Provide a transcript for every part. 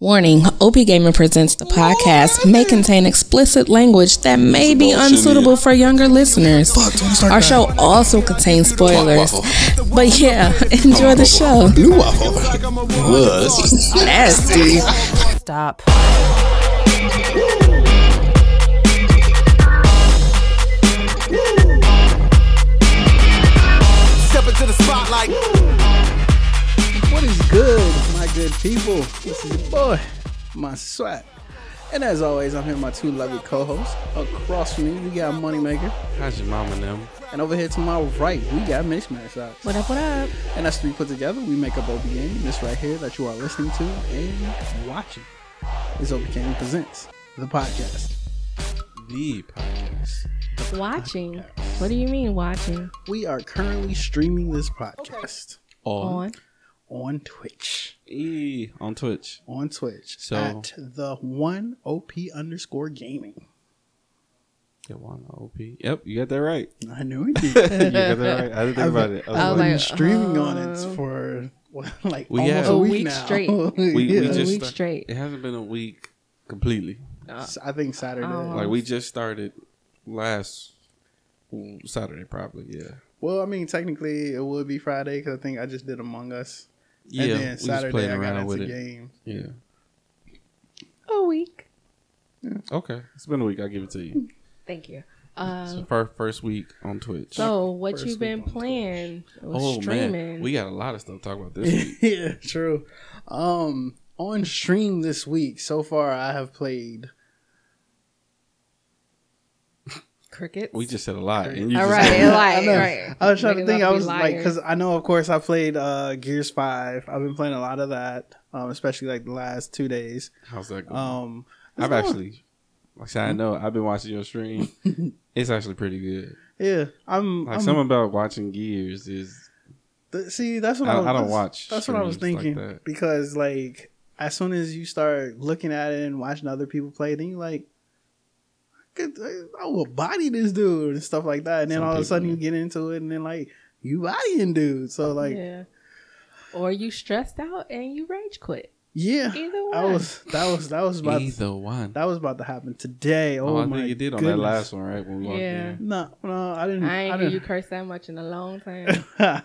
Warning OP Gaming presents the podcast may contain explicit language that may be unsuitable for younger listeners. Our show also contains spoilers. But yeah, enjoy the show. Blue waffle was Nasty. Stop. Step into the spotlight. What is good, my good people? This is your boy, my swag. And as always, I'm here with my two lovely co-hosts. Across from me, we got Moneymaker. How's your mama and them? And over here to my right, we got Mismatch Socks. What up, what up? And us three put together, we make up OP Gaming. This right here that you are listening to and watching is OP Gaming Presents, the podcast. The podcast. Watching. What do you mean watching? We are currently streaming this podcast On. on Twitch. E on Twitch. On Twitch. So- at the one OP underscore gaming. Get one OP. Yep, you got that right. I knew we did. You got that right. I didn't think I've about been, it. I I've was been like, streaming on uh, it for like We almost have- a A week, week now. straight. we, we Yeah. just week straight. It hasn't been a week completely. I think Saturday. Oh. Like we just started last Saturday, probably. Yeah. well, I mean, technically it would be Friday because I think I just did Among Us. Yeah. and we then just Saturday playing I got around into with it. games. Yeah. A week. Okay. It's been a week. I'll give it to you. Thank you. So Um, first first week on Twitch. so, what First you week been playing? Oh streaming? man, we got a lot of stuff to talk about this week. yeah, true. Um, on stream this week so far, I have played. Crickets. We just said a lot, and you All just right, said- like, I, know. right. I was trying to think. I must be was like, because I know, of course, I played uh Gears Five. I've been playing a lot of that, um, especially like the last two days. How's that going? Um, I've going. actually, like I know I've been watching your stream. it's actually pretty good. yeah, I'm. Like I'm something about watching Gears is Th- See, that's what I- I, was, I don't watch That's what I was streams like thinking because, like, as soon as you start looking at it and watching other people play, then you like, I, could, I will body this dude and stuff like that. And then Some all of a sudden yeah. you get into it, and then like you bodying dude. So like, yeah, yeah. Or you stressed out and you rage quit. yeah Either I one. was that was that was about either one. that was about to happen today. Oh, Oh, I my think you did on goodness. that last one, right? When we Yeah. in. No, no, I didn't. I ain't I hear you didn't. curse that much in a long time.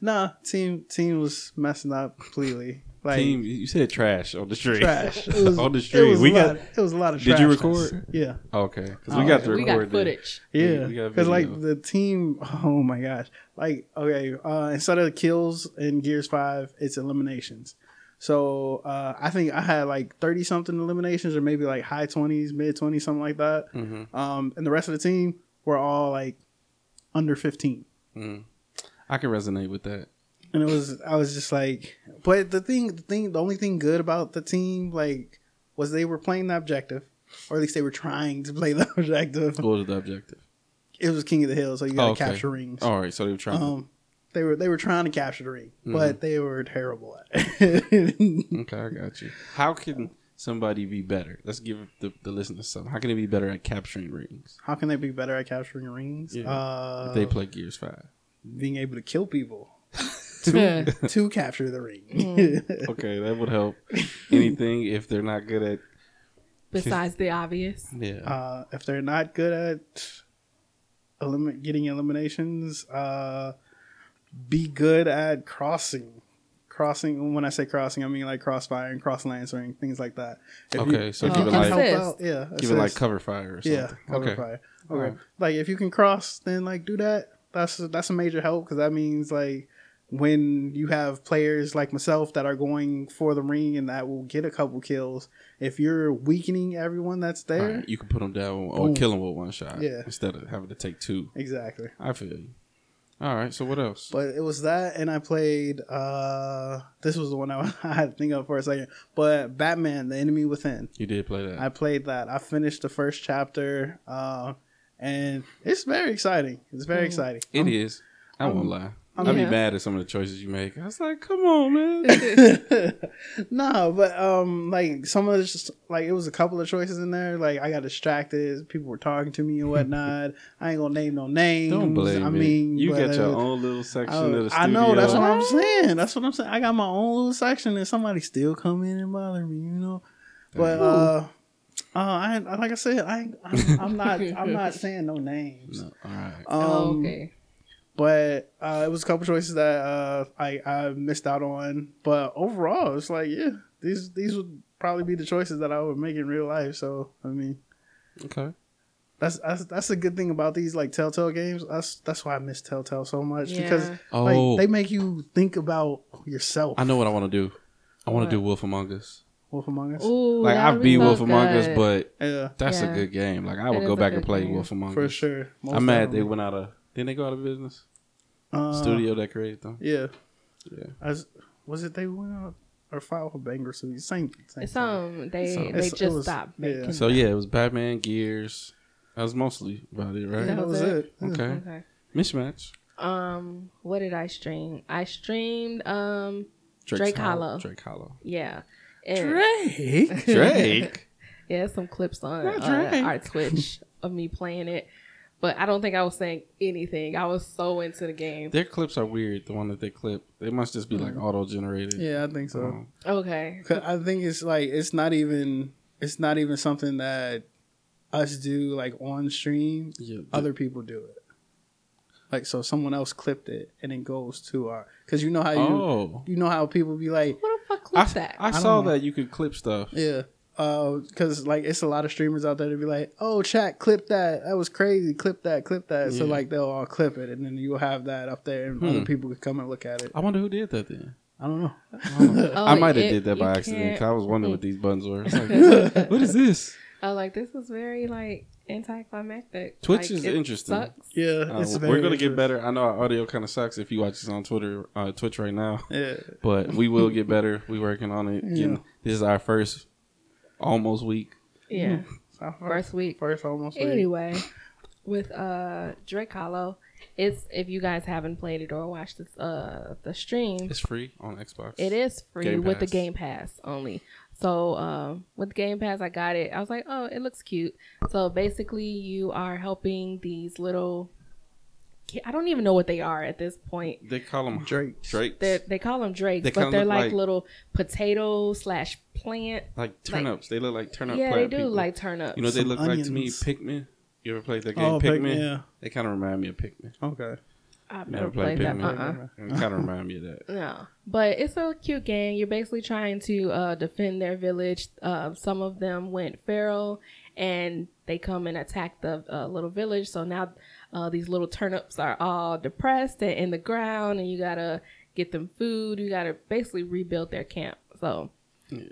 nah, team team was messing up completely. Like Team, you said trash on the street. trash. Was, on the street. We got lot, it was a lot of. Trash. Did you record? Yeah, okay because Oh, we got to we record got that. footage. yeah. we got Because like the team, oh my gosh, like okay, uh, instead of kills in Gears Five, it's eliminations. So uh, I think I had like thirty something eliminations, or maybe like high twenties, mid twenties, something like that. Mhm. Um, and the rest of the team were all like under fifteen. Mm. I can resonate with that. And it was I was just like, but the thing, the thing, the only thing good about the team like was they were playing the objective, or at least they were trying to play the objective. What was the objective? It was King of the Hill, so you got to Oh, okay. capture rings. All right, so they were trying. Um, they were they were trying to capture the ring, Mhm. but they were terrible at it. okay, I got you. How can somebody be better? Let's give the, the listeners something. How can they be better at capturing rings? How can they be better at capturing rings? Yeah. Uh, they play Gears Five. being able to kill people to, to capture the ring. Mm. Okay, that would help. Anything if they're not good at Besides the obvious. yeah. uh, if they're not good at elim- getting eliminations, uh, be good at crossing. Crossing. When I say crossing, I mean like crossfire and cross lancering, things like that. If Okay, so if give it can like- help out, yeah, Give it like cover fire or something. yeah, cover okay. fire. Okay, Alright. like if you can cross, then like do that. That's that's a major help because that means like when you have players like myself that are going for the ring and that will get a couple kills. If you're weakening everyone that's there, Alright, you can put them down or Boom. kill them with one shot. Yeah. Instead of having to take two. exactly. I feel you. All right. So what else? But it was that, and I played. uh This was the one I, I had to think of for a second. But Batman: The Enemy Within. you did play that. I played that. I finished the first chapter, uh, and it's very exciting. It's very exciting. It I'm- is. I won't um, lie. I I'd be mad at some of the choices you make. I was like, come on, man. no, but um, like some of the just like it was a couple of choices in there. Like I got distracted. People were talking to me and whatnot. I ain't gonna name no names. Don't blame I me. mean, you but, got your uh, own little section I, of the I know that's what I'm saying. That's what I'm saying. I got my own little section, and somebody still come in and bother me. You know, but uh, uh, I like I said, I ain't- I'm, I'm not I'm not saying no names. No, all right. Um, oh, okay. But uh, it was a couple choices that uh, I I missed out on. But overall, it's like yeah, these these would probably be the choices that I would make in real life. So I mean, Okay. that's that's, that's a good thing about these like Telltale games. That's that's why I miss Telltale so much because Oh, like they make you think about yourself. I know what I want to do. I want to do Wolf Among Us. Wolf Among Us. Ooh, Like I would be beat so Wolf Among Us, but Yeah, that's Yeah. a good game. Like I would is go back and play game. Wolf Among Us for sure. Most I'm mad they went out of. Didn't they go out of business? Uh, Studio that created them. Yeah. Yeah. As was it they went out or filed for bankruptcy? Same. same It's thing. um they So- they It's- just was- stopped yeah. So yeah, it was Batman, Gears. That was mostly about it, right? Yeah, that was it. Yeah. Okay. Okay. Mismatch. Um, what did I stream? I streamed um Drake's Drake Hollow. Hollow. Drake Hollow. yeah. And, Drake. Drake. Yeah, some clips on Not uh, our Twitch of me playing it. But I don't think I was saying anything. I was so into the game. Their clips are weird. The one that they clip, they must just be like auto generated. Yeah, I think so. Um, Okay. 'Cause I think it's like it's not even it's not even something that us do like on stream. yeah, the- Other people do it. Like so, someone else clipped it and it goes to our because you know how you oh, you know how people be like What the fuck I, clipped that? I don't saw know. that you could clip stuff. yeah. Because like it's a lot of streamers out there to be like, oh, chat, clip that. That was crazy. Clip that. Clip that. So like they'll all clip it, and then you'll have that up there, and Hmm. other people could come and look at it. I wonder who did that then. I don't know. Oh, I might have did that by accident. 'cause I was wondering what these buttons were. Like, what is this? Oh, like this was very like anticlimactic. Twitch Like, is it interesting. Sucks. Yeah, Uh, it's we're very gonna get better. I know our audio kind of sucks if you watch this on Twitter, uh, Twitch right now, Yeah. but we will get better. We're working on it. Getting- This is our first almost week. Yeah. First, First week. first almost. week. Anyway, with uh Drake Hollow, it's if you guys haven't played it or watched this uh the stream, It's free on Xbox. It is free Game with the Game Pass only. So um, with Game Pass, I got it. I was like, oh, it looks cute. So basically, you are helping these little. Ki- I don't even know what they are at this point. They call them Drake. Drake. They they call them drakes, They but they're like, like- little potato slash plant. like turnips. they look like turnip. yeah, they do people. like turnips. You know what they Some look like to me? onions. Pikmin. You ever played that game Oh, Pikmin? Pikmin, yeah. They kind of remind me of Pikmin. Okay. I've Never never played played that. Pikmin. Uh uh It kind of remind me of that. No, but it's a cute game. You're basically trying to uh, defend their village. Uh, some of them went feral, and they come and attack the uh, little village. So now uh, these little turnips are all depressed and in the ground, and you gotta get them food. You gotta basically rebuild their camp. So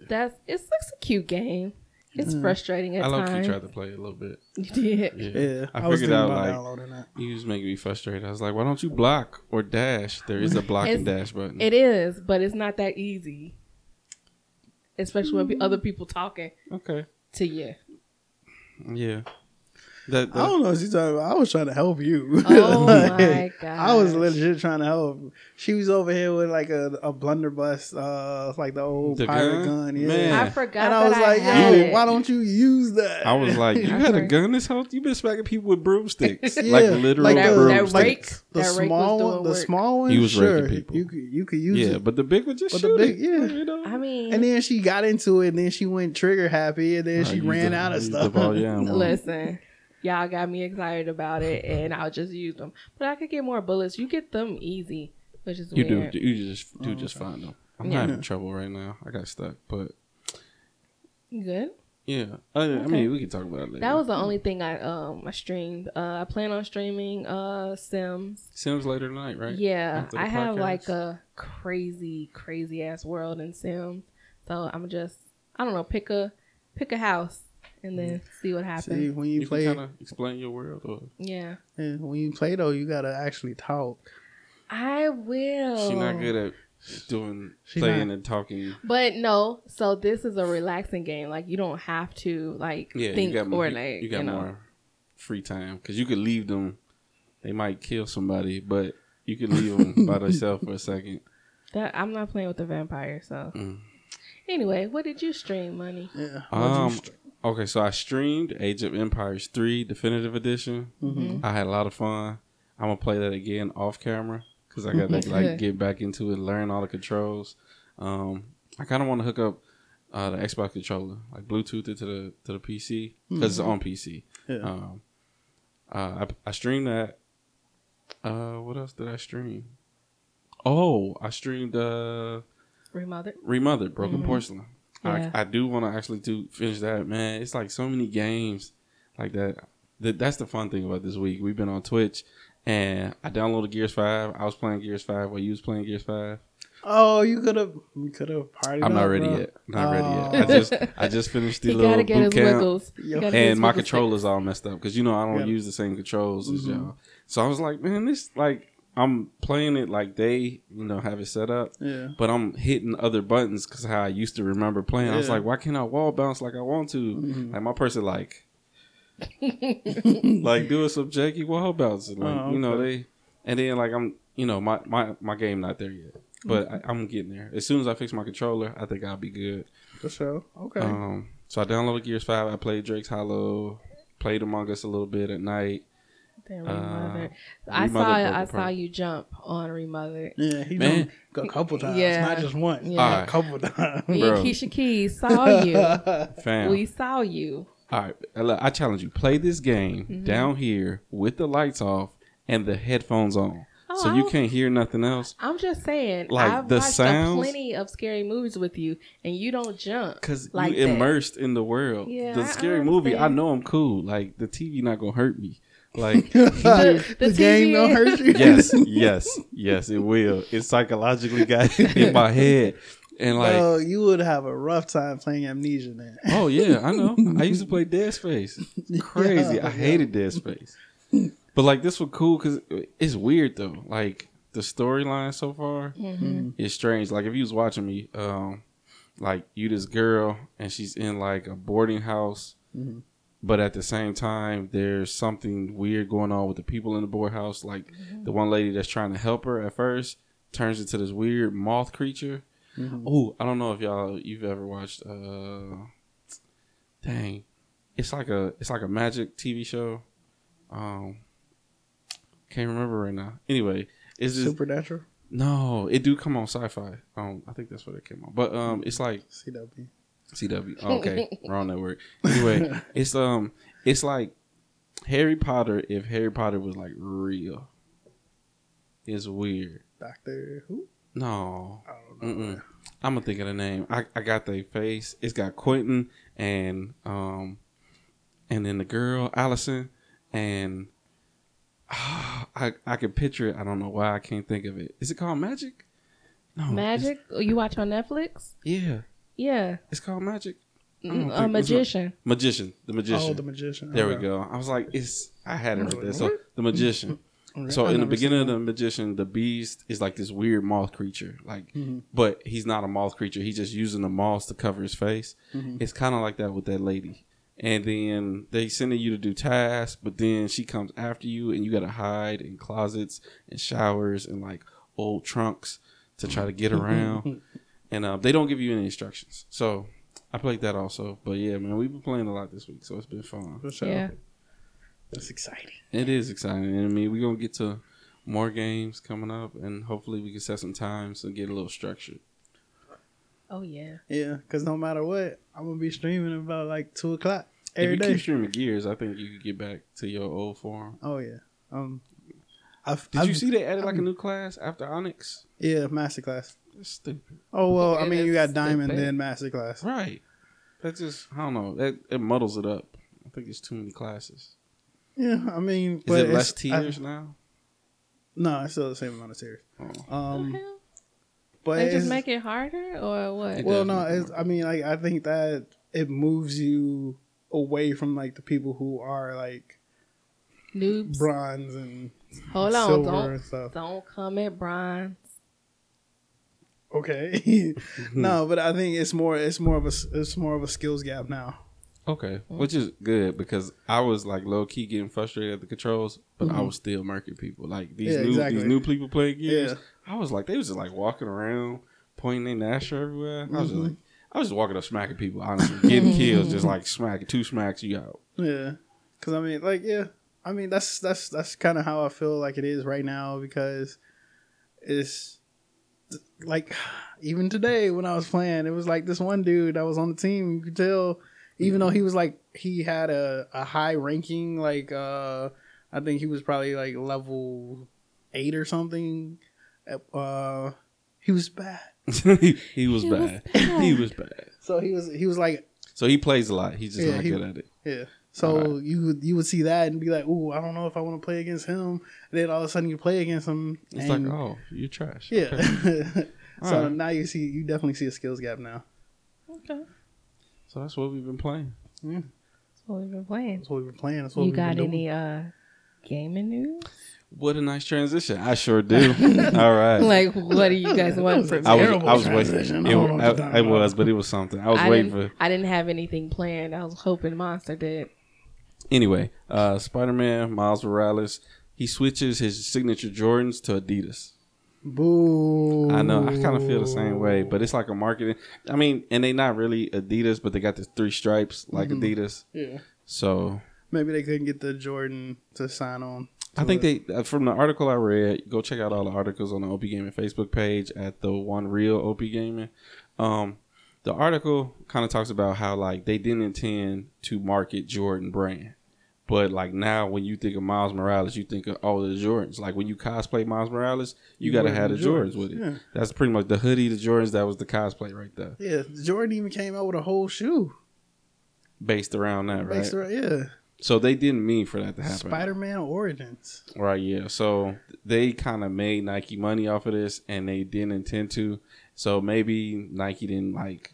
that's it's, it's a cute game. It's frustrating at I low key times. tried to play it a little bit. You did. Yeah, Yeah, I, was figured thinking out like that. you was making me frustrated. I was like, why don't you block or dash? There is a block and dash button. It is, but it's not that easy. Especially when pe- other people talking okay. to you. Yeah. That, I don't know what she's talking about. I was trying to help you. Oh Like, my god! I was legit trying to help. She was over here with like a, a blunderbuss, uh, like the old The pirate gun? gun. yeah. Man. I forgot And I was I like, had yo, why don't you use that? I was like, you had a gun this whole You been smacking people with broomsticks, Yeah, like literal like that, the- that broomsticks. rake, the that rake small was one, the work. small one, He was sure, raking people. you could you could use yeah, it. but the big one just But the shoot big- it. yeah. you know. I mean, And then she got into it, and then she went trigger happy, and then I she ran out of stuff. the yeah, listen, y'all got me excited about it, and I'll just use them. But I could get more bullets. You get them easy, which is You weird. do. You just Oh, do just fine though. I'm Yeah. having trouble right now. I got stuck, but You good? yeah. I, I mean, we can talk about it later. That was the only thing I um I streamed. Uh, I plan on streaming uh Sims. Sims later tonight, right? Yeah, After the I have like a crazy, crazy ass world in Sims. So I'm just I don't know pick a pick a house and then see what happens. See, when you, You play, kind of explain your world, or Yeah, yeah, when you play though, you gotta actually talk. I will. She's not good at doing She playing not. and talking. But no, so this is a relaxing game. Like you don't have to like Yeah, think you got more. or you- like you got know. more free time because you could leave them. They might kill somebody, but You can leave them by themselves for a second. That I'm not playing with the vampire. So Mm. anyway, what did you stream, money? Yeah. What'd you Um, stream? Okay, so I streamed Age of Empires 3 Definitive Edition. Mm-hmm. I had a lot of fun. I'm gonna play that again off camera because I got to like get back into it, learn all the controls. Um, I kind of want to hook up uh, the Xbox controller, like Bluetooth it to the to the PC because it's on PC. Yeah. Um, uh, I, I streamed that. Uh, what else did I stream? Oh, I streamed uh, Remothered. Remothered, Broken Porcelain. Yeah. I, I do want to actually do finish that, man. It's like so many games like that. that. That's the fun thing about this week. We've been on Twitch, and I downloaded Gears Five. I was playing Gears Five while you was playing Gears Five. Oh, you could have. You could have partied. I'm not up, ready bro. yet. Not ready Oh. yet. I just I just finished the He little gotta get boot camp, wiggles. Yep. gotta get his and my controller's all messed up because you know I don't Yeah. use the same controls as Mhm. y'all. So I was like, man, this like I'm playing it like they you know have it set up. Yeah. but I'm hitting other buttons because how I used to remember playing. I was like, why can't I wall bounce like I want to? Mhm. Like my person, like, like doing some janky wall bouncing, like Oh, you know they, and then like I'm, you know, my my my game not there yet, but I, I'm getting there. As soon as I fix my controller, I think I'll be good. For sure. Okay. Um, so I downloaded Gears Five. I played Drake's Hollow, played Among Us a little bit at night. Damn, Uh, I Remothered saw broke I apart. saw you jump on Remothered. yeah, he Man. jumped a couple times, Yeah. not just once. Yeah. A couple times. Me Bro. and Keisha Keys saw you. Fam, we saw you. All right, I I challenge you. Play this game Mm-hmm. down here with the lights off and the headphones on, Oh, so you can't hear nothing else. I'm just saying. Like, I've the watched sounds- plenty of scary movies with you, and you don't jump. Cause Like you that. immersed in the world. Yeah, the I- I scary movie. I know I'm cool. Like the TV not gonna hurt me. Like The- the, the game don't hurt you. yes, yes, yes, it will. It psychologically got in my head, and like, Bro, you would have a rough time playing Amnesia then. oh yeah, I know. I used to play Dead Space. Crazy. Yeah, I hated Dead Space. But like this was cool because it's weird though. Like the storyline so far Mm-hmm. is strange. Like if you was watching me, um, like you this girl and she's in like a boarding house, Mhm. But at the same time there's something weird going on with the people in the board house. Like the one lady that's trying to help her at first turns into this weird moth creature. Mhm. Oh, I don't know if y'all you've ever watched. uh Dang, it's like a it's like a magic TV show. Um, can't remember right now. Anyway, it's just Supernatural. no, it do come on sci-fi. Um, I think that's what it came on. But um, it's like CW. CW. Oh, okay, wrong network. Anyway, it's um, it's like Harry Potter if Harry Potter was like real. It's weird. Doctor Who? No, I don't know. I'm gonna think of the name. I, I got the face. It's got Quentin and um, and then the girl Allison and I I can picture it. I don't know why I can't think of it. Is it called Magic? No, Magic? Oh, You watch on Netflix? Yeah, Yeah. it's called Magic. I don't Mm, think- A it's not- magician. Magician. The magician. Oh, the magician. there we go. I was like, it's. I had it right there. So the magician. Okay. So I've in the beginning of the magician, the beast is like this weird moth creature, like, Mhm. but he's not a moth creature. He's just using the moths to cover his face. Mhm. It's kind of like that with that lady. And then they sending you to do tasks, but then she comes after you, and you got to hide in closets and showers and like old trunks to try to get around. And uh, they don't give you any instructions. So I played that also. But yeah, man, we've been playing a lot this week, so it's been fun. For sure. Yeah. That's exciting. It is exciting. And I mean, we're gonna get to more games coming up, and hopefully we can set some times and get a little structured. Oh, yeah. Yeah, because no matter what, I'm gonna be streaming about like two o'clock every if you day. keep streaming Gears, I think you could get back to your old form. oh yeah. Um, I've, Did I've, you see they added like a new class after Onyx? Yeah, masterclass. That's stupid. Oh well, I mean you got diamond stupid. then masterclass. Right. That just I don't know. That it muddles it up. I think it's too many classes. Yeah, I mean, Is but it less it's- I- tiers now? no, it's still the same amount of tiers. Oh. Um, the but They just make it harder or what? It well, no, it's, I mean, like I think that it moves you away from like the people who are like Noobs. bronze and Hold on. silver Don't, and stuff. don't come at Brian. Okay, no, but I think it's more it's more of a it's more of a skills gap now. Okay, which is good because I was like low key getting frustrated at the controls, but Mm-hmm. I was still murking people. Like these Yeah, new exactly. these new people playing games, Yeah. I was like they was just like walking around pointing their Gnasher everywhere. I was just Mm-hmm. like I was just walking up smacking people, honestly, getting kills, just like smacking two smacks you out. Yeah, because I mean, like, yeah, I mean, that's that's that's kind of how I feel like it is right now because it's like even today when I was playing, it was like this one dude that was on the team. You could tell, even though he was like he had a a high ranking, like uh, I think he was probably like level eight or something. Uh, he was bad. he, he was bad. he was bad. So he was he was like So he plays a lot. He's just Yeah, not he- good at it. Yeah. So you would you would see that and be like, "Ooh, I don't know if I want to play against him." And then all of a sudden you play against him. It's and- like, oh, you're trash. yeah. Okay. so Alright. now you see you definitely see a skills gap now. Okay. So that's what we've been playing. That's what we've been playing. That's what we've been playing. That's what You we've got been doing. any uh gaming news? What a nice transition. I sure do. All right. Like, what do you guys want from I was, I was waiting. It, I don't know what you're I- talking it was, but it was something. I was I waiting for. I didn't have anything planned. I was hoping Monster did. Anyway, uh, Spider Man Miles Morales. He switches his signature Jordans to Adidas. Boo. I know. I kind of feel the same way, but it's like a marketing. I mean, and they not really Adidas, but they got the three stripes like Mm-hmm. Adidas. Yeah. So Maybe they couldn't get the Jordan to sign on. I think they uh, from the article I read. Go check out all the articles on the OP Gaming Facebook page at the One Real OP Gaming. Um, the article kind of talks about how like they didn't intend to market Jordan brand, but like now when you think of Miles Morales, you think of all the Jordans. Like when you cosplay Miles Morales, you, You got to have the Jordans Jordans, with it. yeah. That's pretty much the hoodie, the Jordans. That was the cosplay right there, Yeah, Jordan even came out with a whole shoe based around that, right? based around yeah. So they didn't mean for that to happen. Spider-Man Origins. Right, yeah. So they kind of made Nike money off of this and they didn't intend to. So maybe Nike didn't like,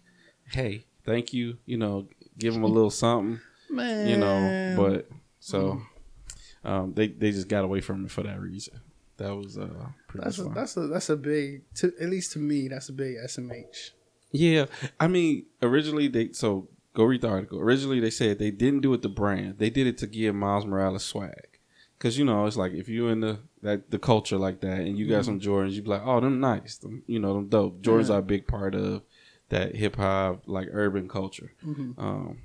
hey, thank you, you know, give them a little something, Man, you know, but so um, they they just got away from it for that reason. That was uh pretty that's a, that's a that's a big to at least to me that's a big SMH. Yeah, I mean, originally they so go read the article. Originally they said they didn't do it to brand. They did it to give Miles Morales swag. Cause you know it's like if you in the that the culture like that and you got some Jordans, You'd be like, oh, them nice, them, you know, them dope. Jordans Yeah. are a big part of that hip hop like urban culture. Um,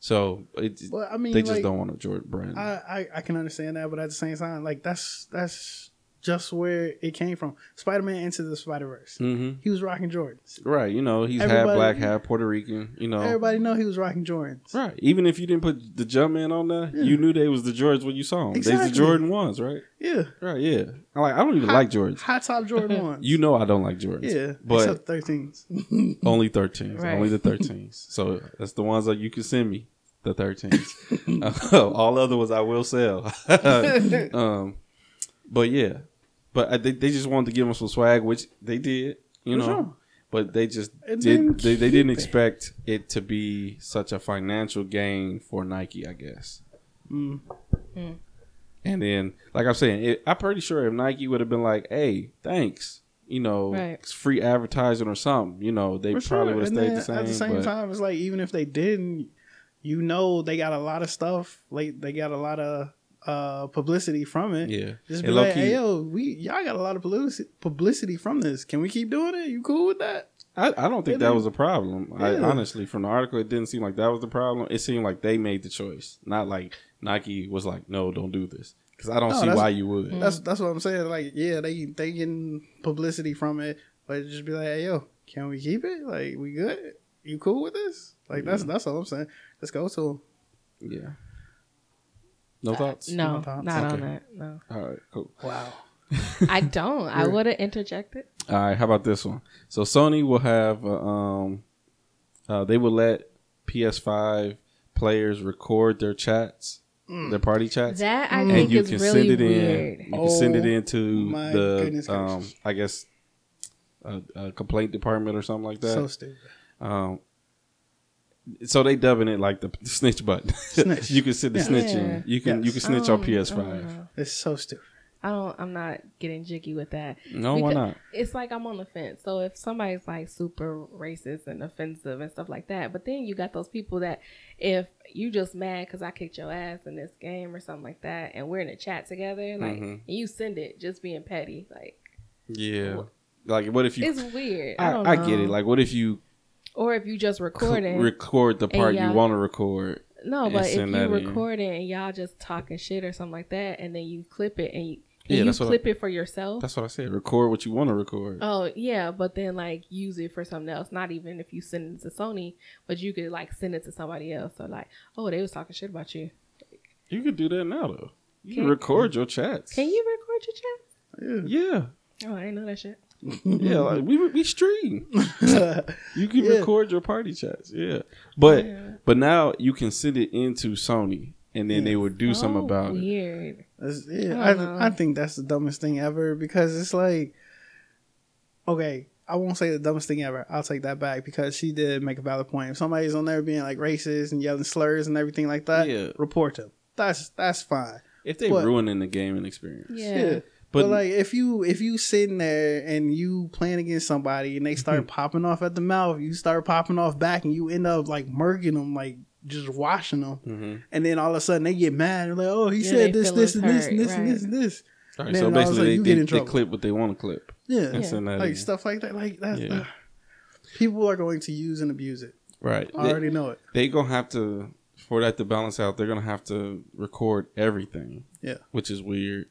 so it, Well, I mean, they just like, don't want a Jordan brand. I, I I can understand that, but at the same time, like that's that's just where it came from. Spider-Man into the Spider-Verse. hmm He was rocking Jordans. Right, you know, he's half black, half Puerto Rican. You know, Everybody know he was rocking Jordans. Right. Even if you didn't put the jump man on there, you knew they was the Jordans when you saw them. They's the Jordan ones, right? Yeah. Right. Yeah. I like. I don't even like Jordans. High top Jordan ones. You know I don't like Jordans. yeah. But except 13s. only 13s. Right. Only the 13s. So that's the ones that you can send me. The 13s. Uh, all other ones I will sell. um, but yeah, but I, they they just wanted to give them some swag, which they did. You know. sure. But they just And did. They, they didn't it. expect it to be such a financial gain for Nike. I guess. Mm. And then, like I'm saying, it, I'm pretty sure if Nike would have been like, "Hey, thanks," you know, Right. it's free advertising or something, you know, they For probably sure. would have stayed then the same. At the same but time, it's like even if they didn't, you know, they got a lot of stuff. Like they got a lot of uh publicity from it. yeah, Just be And like, low-key, hey yo, we y'all got a lot of publicity publicity from this. Can we keep doing it? You cool with that? I, I don't think it that is- was a problem. I, honestly, from the article, it didn't seem like that was the problem. It seemed like they made the choice, not like Nike was like, "No, don't do this," because I don't No, see why you would. That's that's what I'm saying. Like, yeah, they they getting publicity from it, but just be like, hey yo, can we keep it? Like, we good? You cool with this? Like that's that's all I'm saying. Let's go to 'em. Yeah. No thoughts. No, No thoughts. not on that. No, All right, cool. Wow. I don't. I would have interjected. All right, how about this one? So Sony will have uh, um, uh, they will let PS5 players record their chats, their party chats, That I and think you is can really send it weird. in. You can send it Oh, into the goodness um, gracious. I guess a, a complaint department or something like that. So stupid. um, so they dubbing it like the snitch button. Snitch. you can send the Yeah. snitch Yeah. You can you can snitch Um, on PS5. It's so stupid. I don't. I'm not getting jiggy with that. No, why not? It's like I'm on the fence. So if somebody's like super racist and offensive and stuff like that, but then you got those people that if you just mad because I kicked your ass in this game or something like that, and we're in a chat together, like Mhm. and you send it just being petty, like Yeah. Like, what if you? it's weird. I, I, don't I, get it. Like, what if you or if you just recording. record the part you want to record? no, but if you record it and y'all just talking shit or something like that, and then you clip it and you, and Yeah, you that's what I- clip it for yourself. That's what I said. Record what you want to record. Oh yeah, but then like use it for something else. Not even if you send it to Sony, but you could like send it to somebody else. So like, oh, they was talking shit about you. You could do that now, though. You can Can- record your chats. Can you record your chat? Yeah. Yeah. Oh, I didn't know that shit. Yeah, like we we stream. You can Yeah. record your party chats. Yeah, but Yeah. but now you can send it into Sony, and then they would do something Oh, about it. weird. Yeah, I. I, I think that's the dumbest thing ever because it's like, okay, I won't say the dumbest thing ever. I'll take that back because she did make a valid point. If somebody's on there being like racist and yelling slurs and everything like that, Yeah. report them. That's that's fine. If they But- ruining the gaming experience. Yeah. But, But- like if you if you sitting there and you playing against somebody and they start popping off at the mouth, you start popping off back and you end up like murking them, like just washing them, Mm-hmm. and then all of a sudden they get mad and like, oh, he Yeah, said this, this, and this, and this, and this, and this. All right, Then so all of a basically sudden they, you they, get in they trouble. clip what they want to clip. Yeah, And send that like in. stuff like that. Like that's Yeah. uh, people are going to use and abuse it. Right. I already know it. They, they gonna have to for that to balance out. They're gonna have to record everything. Yeah. which is weird,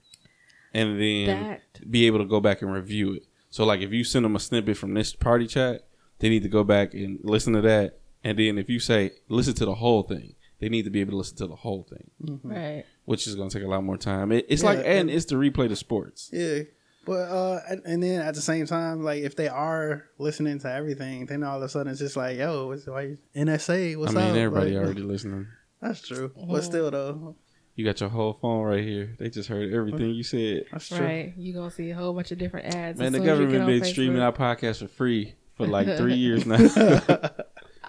and then That be able to go back and review it. So like if you send them a snippet from this party chat, they need to go back and listen to that. And then if you say listen to the whole thing, they need to be able to listen to the whole thing, right. which is gonna take a lot more time. It, it's Yeah, like and and- it's to replay the sports. Yeah. But uh, and, and then at the same time, like if they are listening to everything, then all of a sudden it's just like, yo, it's like NSA, what's up? I mean, up? everybody Like, already listening. That's true. Mm-hmm. But still, though, You got your whole phone right here. They just heard everything you said. that's true. Right. You gonna see a whole bunch of different ads. Man, the soon as you get government on been streaming our podcast for free for like three years now.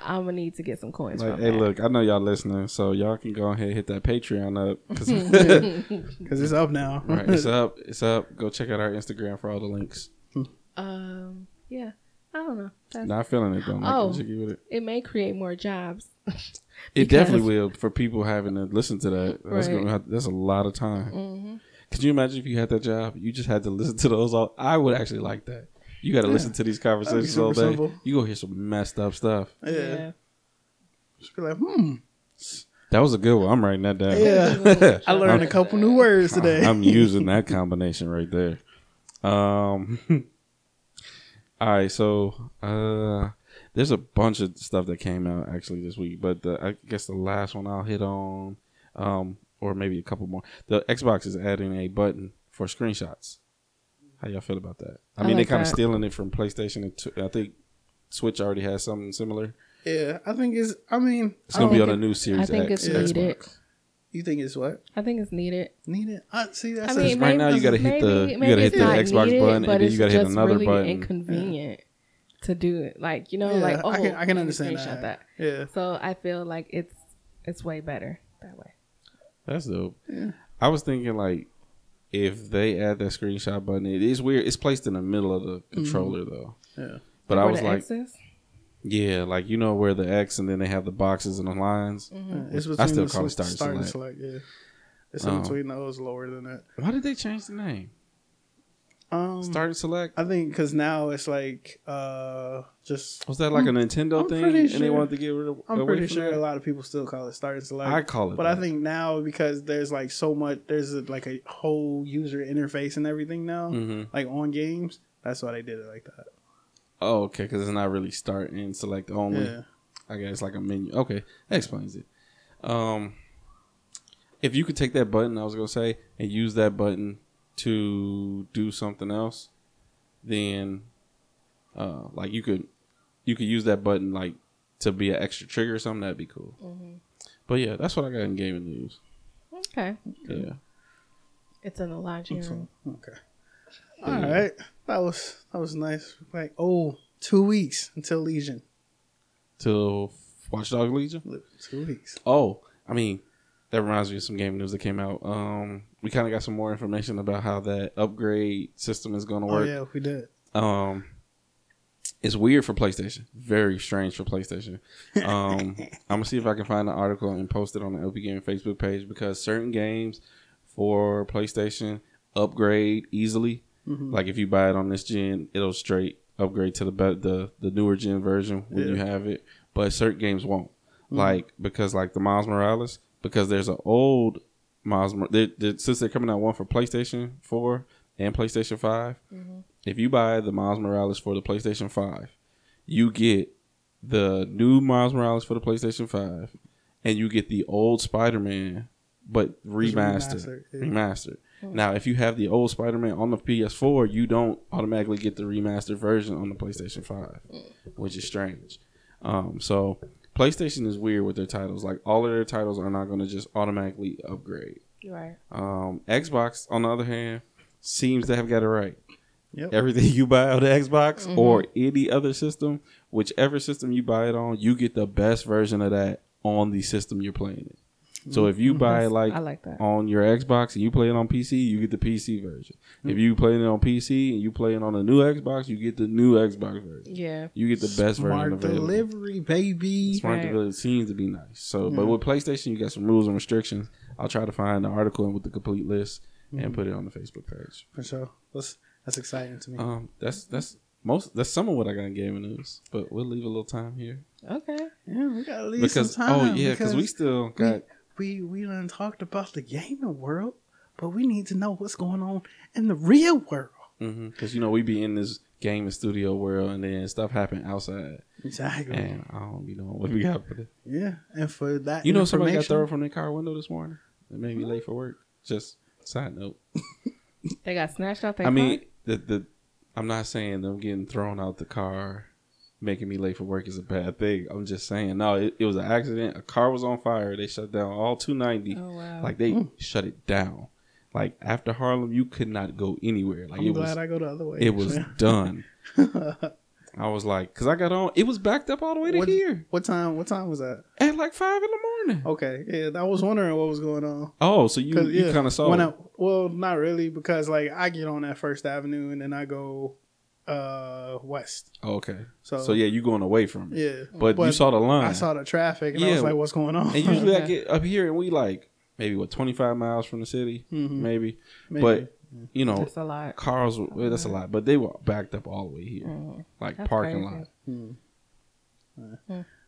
I'm gonna need to get some coins like, from hey, that. look, I know y'all listening, so y'all can go ahead and hit that Patreon up Because it's up now. right, it's up, it's up. Go check out our Instagram for all the links. Um. Yeah. I don't know. That's, Not feeling it though. Not Oh. it. it may create more jobs. It definitely will for people having to listen to that. That's Right. gonna have, that's a lot of time. hmm Could you imagine if you had that job? You just had to listen to those all. I would actually like that. You got to listen to these conversations all day. simple. You go hear some messed up stuff. yeah. Just be like, hmm. That was a good one. I'm writing that down. Yeah. I learned a couple new words today. I'm using that combination right there. Um. all right, so uh, there's a bunch of stuff that came out actually this week, but the, I guess the last one I'll hit on, um, or maybe a couple more. The Xbox is adding a button for screenshots. How y'all feel about that? I I mean, like they kind of stealing it from PlayStation, and t- I think Switch already has something similar. yeah, I think it's. I mean, It's gonna be on the think- new Series I think X. it's needed. Xbox. You think it's what I think it's needed. needed? I see. That's I a- mean, right now you gotta hit the- maybe- you gotta hit the Xbox needed, button, and then you gotta hit another really button. Inconvenient to do it, like you know, Yeah, like oh, I can- I can understand screenshot that. that. yeah. So I feel like it's it's way better that way. That's dope. Yeah. I was thinking like if they add that screenshot button, it is weird. It's placed in the middle of the controller though. Yeah. But I was the like, X is? yeah, like you know where the X and then they have the boxes and the lines. Mm-hmm. Yeah, It's I between still the call it sw- start and start and select. Yeah. It's Oh. in between those lower than that. Why did they change the name? Um, Start and select. I think because now it's like uh just. Was that like a Nintendo I'm thing, pretty and they wanted to get rid of? I'm pretty sure that? a lot of people still call it start and select. I call it. but I think now because there's like so much, there's a, like a whole user interface and everything now, Mhm. like on games. That's why they did it like that. Oh, okay, because it's not really start and select only. Yeah. I guess like a menu. Okay, that explains it. Um, if you could take that button, I was gonna say, and use that button to do something else, then, uh, like you could, you could use that button like to be an extra trigger or something. That'd be cool. But yeah, that's what I got in gaming news. Okay, Yeah, it's in the logic room. Okay. All right. That was that was nice. Like oh, two weeks until Legion. till Watch Dogs Legion. Two weeks. Oh, I mean, that reminds me of some game news that came out. Um, we kind of got some more information about how that upgrade system is going to Oh work. yeah, we did. Um, it's weird for PlayStation. Very strange for PlayStation. Um, I'm gonna see if I can find the article and post it on the OP Gaming Facebook page because certain games for PlayStation upgrade easily. Like if you buy it on this gen, it'll straight upgrade to the be- the the newer gen version when you have it. But certain games won't. Like because like the Miles Morales, because there's an old Miles. Mor- they they since they're coming out one for PlayStation Four and PlayStation 5 mm-hmm. if you buy the Miles Morales for the PlayStation 5, you get the new Miles Morales for the PlayStation 5, and you get the old Spider Man, but remastered. remastered, yeah. Remastered. Hmm. Now, if you have the old Spider Man on the PS4, you don't automatically get the remastered version on the PlayStation 5, hmm. which is strange. Um, so, PlayStation is weird with their titles. Like, all of their titles are not going to just automatically upgrade. Right. Um, Xbox, on the other hand, seems to have got it right Yep. everything you buy on the Xbox or any other system, whichever system you buy it on, you get the best version of that on the system you're playing it. So if you mm-hmm. buy it like, I like that. on your Xbox and you play it on PC, you get the PC version. Mm-hmm. If you play it on PC and you play it on a new Xbox, you get the new Xbox version. Yeah. You get the best version Smart available. delivery, baby. Smart Right. delivery seems to be nice. So, but with PlayStation, you got some rules and restrictions. I'll try to find the article with the complete list and mm-hmm. put it on the Facebook page. For sure. That's that's exciting to me. Um, that's that's most that's some of what I got in gaming news, but we'll leave a little time here Okay. yeah, we gotta leave because some time. oh yeah, because we still got we we done talked about the gaming world, but we need to know what's going on in the real world. Mm-hmm. because you know we be in this gaming studio world and then stuff happen outside Exactly. and I don't be knowing what we got for this. Yeah, and for that, You know somebody got thrown from their car window this morning. It made me late for work. Just side note. They got snatched out their I mean the the I'm not saying them getting thrown out the car making me late for work is a bad thing. I'm just saying no, it, it was an accident. A car was on fire. They shut down all 290. Oh, wow. Like they hmm. shut it down. Like after Harlem, you could not go anywhere. Like I'm it glad was I go the other way. it was done. I was like, because I got on, it was backed up all the way to What, here what time? What time was that? at like five in the morning. Okay, yeah, I was wondering what was going on. Oh, so you 'Cause, you yeah, kind of saw when it. I, well, not really, because like I get on that First Avenue and then I go uh west. Oh, okay. So, So, yeah, you going away from it. yeah. But, you saw the line. I saw the traffic and I was like, "What's going on?" and usually I get up here and we like maybe what 25 miles from the city, Mhm. maybe. Maybe. But you know, That's a lot. cars well, that's a lot, but they were backed up all the way here, Mm. like That's parking crazy. lot.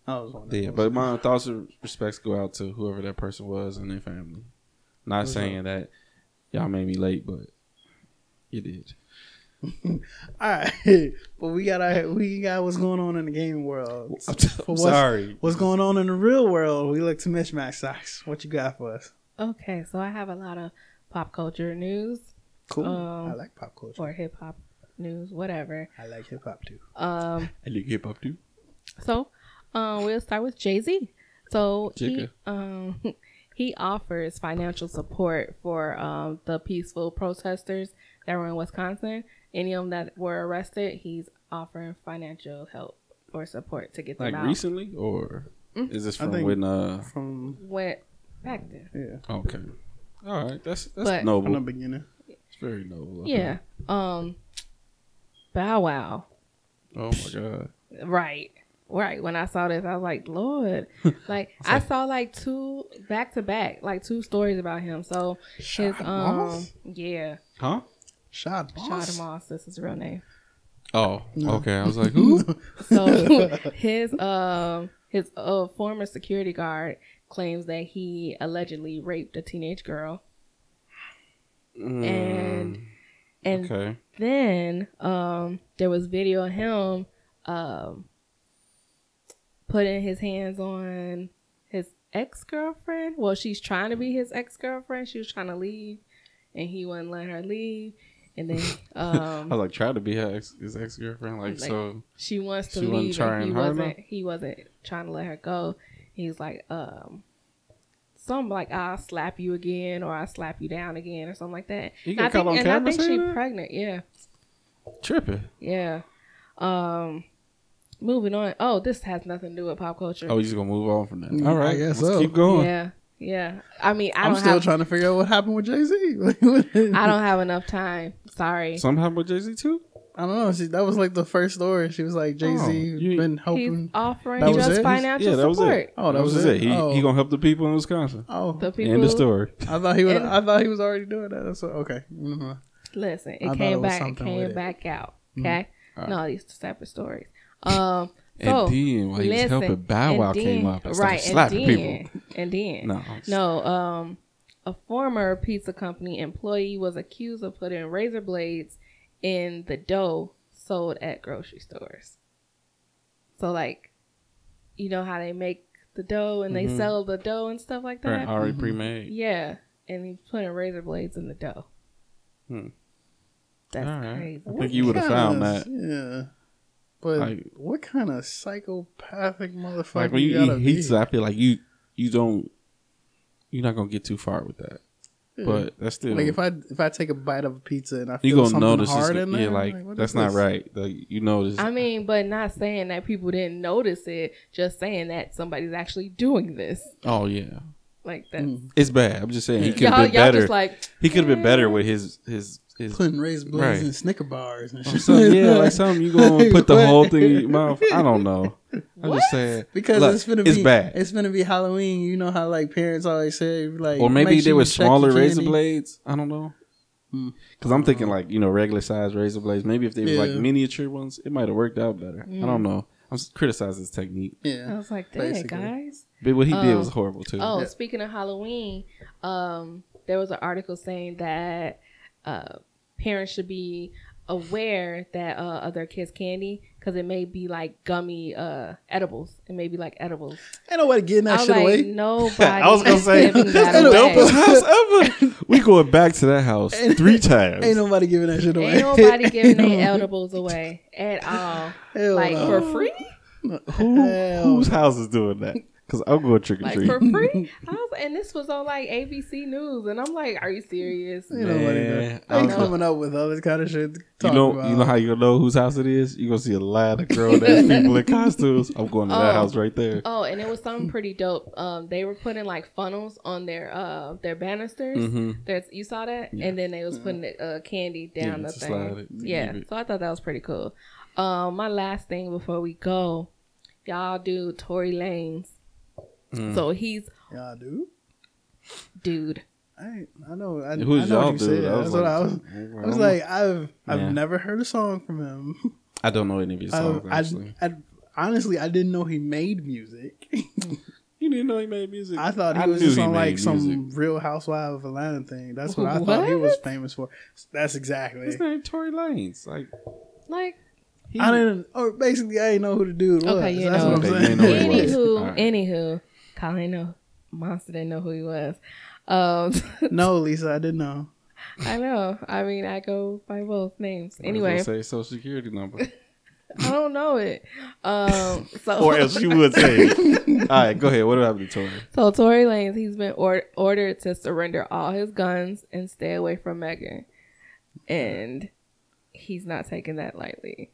I was wondering. Yeah, but my thoughts and respects go out to whoever that person was and their family. Not saying that y'all made me late, but you did. All right, but we got our, we got what's going on in the gaming world. I'm, For I'm what's- sorry. What's going on in the real world? We look to Mismatch Socks. What you got for us? Okay, so I have a lot of pop culture news Cool. Um, I like pop culture. or hip hop news, whatever. I like hip hop too. Um, I like hip hop too. so um, we'll start with Jay Z. So he um he offers financial support for um the peaceful protesters that were in Wisconsin. Any of them that were arrested, he's offering financial help or support to get them Like out. recently, or is this I from think- when? Uh, From Went back then. yeah, okay, all right. That's that's But- noble. from the beginning. It's very noble. of Yeah. Um. Bow Wow. Oh my god. Right. Right. When I saw this, I was like, Lord. Like I saw like two back to back, like two stories about him. So his um Moss? yeah. Huh? Shad Moss. Shada Moss, this is his real name. Oh, okay. I was like, who? So his um his uh, former security guard claims that he allegedly raped a teenage girl. And and Mm, okay. then um there was video of him um putting his hands on his ex-girlfriend well she's trying to be his ex-girlfriend she was trying to leave and he wouldn't let her leave and then I um was like, trying to be her ex, his ex girlfriend. Like, Like, so. she wants to She wasn't leave and trying he wasn't enough? he wasn't trying to let her go he's like um something like I'll slap you again or I'll slap you down again or something like that. He And I got caught think, on and I think she saying that? pregnant, yeah. Tripping. Yeah. Um moving on. Oh, this has nothing to do with pop culture. Oh, you just gonna move on from that? Mm, All I guess let's so. keep going. yeah. Yeah, I mean, I I'm don't still have. trying to figure out what happened with Jay Z. I don't have enough time. Sorry. Something happened with Jay Z too. I don't know. She, that was like the first story. She was like Jay Z Oh, you- been He's helping. offering That was just it? financial yeah, that was support. it. Oh, that that was was it? it. He Oh. he gonna help the people in Wisconsin. Oh, The people. End the story. I thought he would. I thought he was already doing that. That's okay. Mhm. Listen, I it thought came it back. It came with it. back out. Okay. Alright. No, these separate stories. Um. And so, then while he was helping, Bow Wow then- came up and started right, slapping and then, people. And then, No, no, um, a former pizza company employee was accused of putting razor blades in the dough sold at grocery stores. So, like, you know how they make the dough and they Mhm. sell the dough and stuff like Right, that. already Mhm. pre-made. Yeah, and he's putting razor blades in the dough. Hmm. That's All right. crazy. I think you would have found that. Yeah. But Like- what kind of psychopathic motherfucker Like when you, you gotta eat be? pizza, I feel like you you don't you're not gonna get too far with that. Yeah. But that's still like if I if I take a bite of a pizza and I you feel gonna something notice hard it's, in there, yeah, I'm like, that's not this? right. Like you notice I mean, but not saying that people didn't notice it, just saying that somebody's actually doing this. Oh yeah. Like that. Mm. It's bad. I'm just saying he could Y'all, have been y'all better. just like he could have been eh. better with his his his Putting razor blades Right. in Snicker bars and shit. something. Yeah, like something you gonna put the whole thing in your mouth. I don't know. I'm just saying Because Look, it's gonna it's be bad. It's gonna be Halloween. You know how like parents always say like, or maybe they were you check your smaller razor blades. I don't know. Hmm. Because I'm thinking like you know regular size razor blades. Maybe if they were like miniature ones, it might have worked out better. I don't know. I'm criticizing his technique, Yeah, I was like, dang, guys. but what he did Um, was horrible too. Oh, Yeah. speaking of Halloween, um, there was an article saying that uh, parents should be aware that uh, of their kids' candy because it may be like gummy uh, edibles. It may be like edibles. ain't nobody getting I that was shit like, away. nobody. I was gonna say giving that's the away. dopest house ever. we going back to that house three times. Ain't nobody giving that shit away. Ain't nobody giving Ain't their edibles away at all. Hell like no. for free? Who Hell whose house is doing that? Because I'll go trick or Like treat. for free? I was, and this was on like ABC News, and I'm like, are you serious? Ain't nobody Man, doing- I They don't coming up with all this kind of shit. to You know, about. you know how you know whose house it is. You gonna see a lot of grown ass people in costumes. I'm going to that Oh. house right there. Oh, and it was something pretty dope. Um, they were putting like funnels on their uh their banisters. Mm-hmm. There's you saw that, Yeah. and then they was putting the uh, candy down Yeah, the thing. slide it, yeah, so I thought that was pretty cool. Um, my last thing before we go, y'all do Tory Lanez. Mm. So he's Yeah, dude. dude. I I know. I, Who's I know y'all what you dude? said. I was what I like, was. I I was don't like, I've I've Yeah. never heard a song from him. I don't know any of his songs. I, actually, I, I honestly I didn't know he made music. you didn't know he made music. I thought he was knew just on like music. some Real Housewife of Atlanta thing. That's what I thought he was famous for. That's exactly. His name Tory Lanez. Like Like he, I didn't. Or basically, I didn't know who the dude was. Okay, you That's know. what I'm saying. who anywho, anywho, Colin know Monster didn't know who he was. Um, no, Lisa, I didn't know. I know. I mean, I go by both names. Anyway, say social security number, I don't know it. Um, so or else you would say. All right, go ahead. What happened to Tory? So Tory Lanez, he's been or- ordered to surrender all his guns and stay away from Megan, and he's not taking that lightly.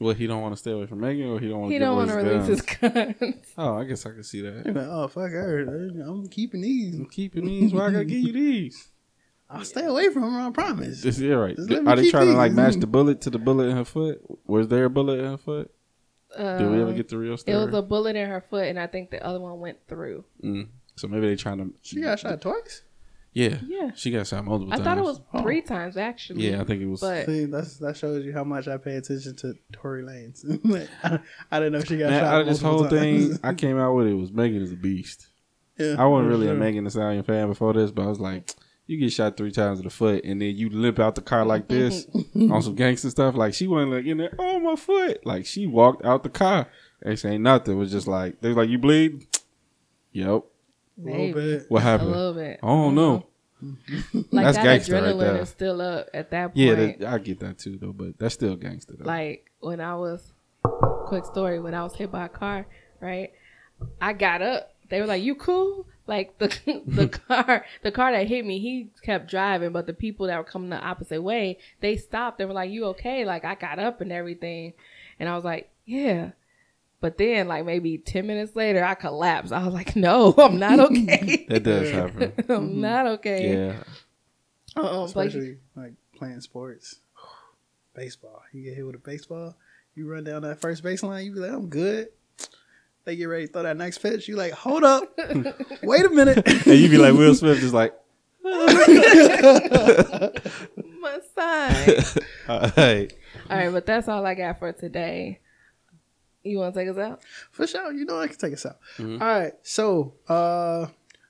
Well, he don't want to stay away from Megan, or he don't want He to. don't want to release his guns. Oh, I guess I can see that. Like, oh fuck her. I'm keeping these. I'm keeping these. Why I gotta give you these? I'll stay away from her. I promise. This yeah, right. Just Are they keep trying to like match the bullet to the bullet in her foot? Was there a bullet in her foot? Did we ever Um, get the real story? It was a bullet in her foot, and I think the other one went through. Mm. So maybe they trying to. She got shot twice. Yeah, Yeah, she got shot multiple times. I times. thought it was Oh. three times actually. Yeah, I think it was. but See, that's that shows you how much I pay attention to Tory Lanez. I, I didn't know she got Man, shot. out of this whole times. thing, I came out with it was Megan is a beast. yeah, I wasn't for really a sure. Megan Thee Stallion fan before this, but I was like, you get shot three times in the foot, and then you limp out the car like this on some gangster stuff. Like she wasn't like in there, oh my foot. Like she walked out the car. They saying nothing. It was just like they was like, you bleed. Yep. A little bit. What happened? a little bit. I don't know. Mm-hmm. Like That's that gangster right adrenaline there. is still up at that point. Yeah, that, I get that too though, but that's still gangster though. like when I was quick story when I was hit by a car, right? I got up. They were like, "You cool?" Like the the car, the car that hit me, he kept driving, but the people that were coming the opposite way, they stopped. They were like, "You okay?" Like I got up and everything, and I was like, "Yeah." But then, like maybe ten minutes later, I collapsed. I was like, "No, I'm not okay. That does happen. I'm mm-hmm. not okay." Yeah. Uh-uh, like, Especially like playing sports. Baseball. You get hit with a baseball, you run down that first baseline, you be like, I'm good. They get ready to throw that next pitch. You like, hold up. Wait a minute. And you be like Will Smith, just like, my side. all right. all right, but that's all I got for today. You want to take us out? For sure. You know I can take us out. Mhm. All right. So uh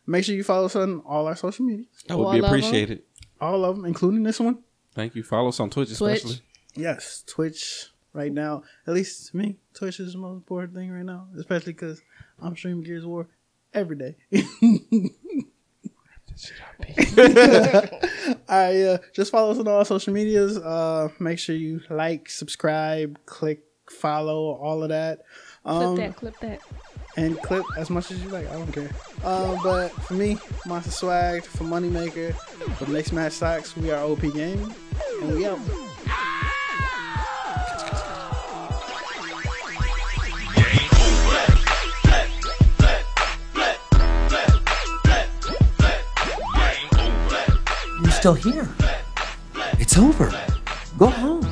make sure you follow us on all our social media. That would All be of 'em? appreciated. All of them, including this one. Thank you. Follow us on Twitch, Twitch. especially. Yes, Twitch right now. At least to me, Twitch is the most important thing right now, especially because I'm streaming Gears of War every day. I uh, just follow us on all social medias. Uh, make sure you like, subscribe, click, follow, all of that. Um, clip that, clip that. and clip as much as you like. I don't care. Um, but for me, Monster Swag, for Moneymaker, for Mismatch Socks, we are OP Gaming, and we out. You're still here. It's over. Go home.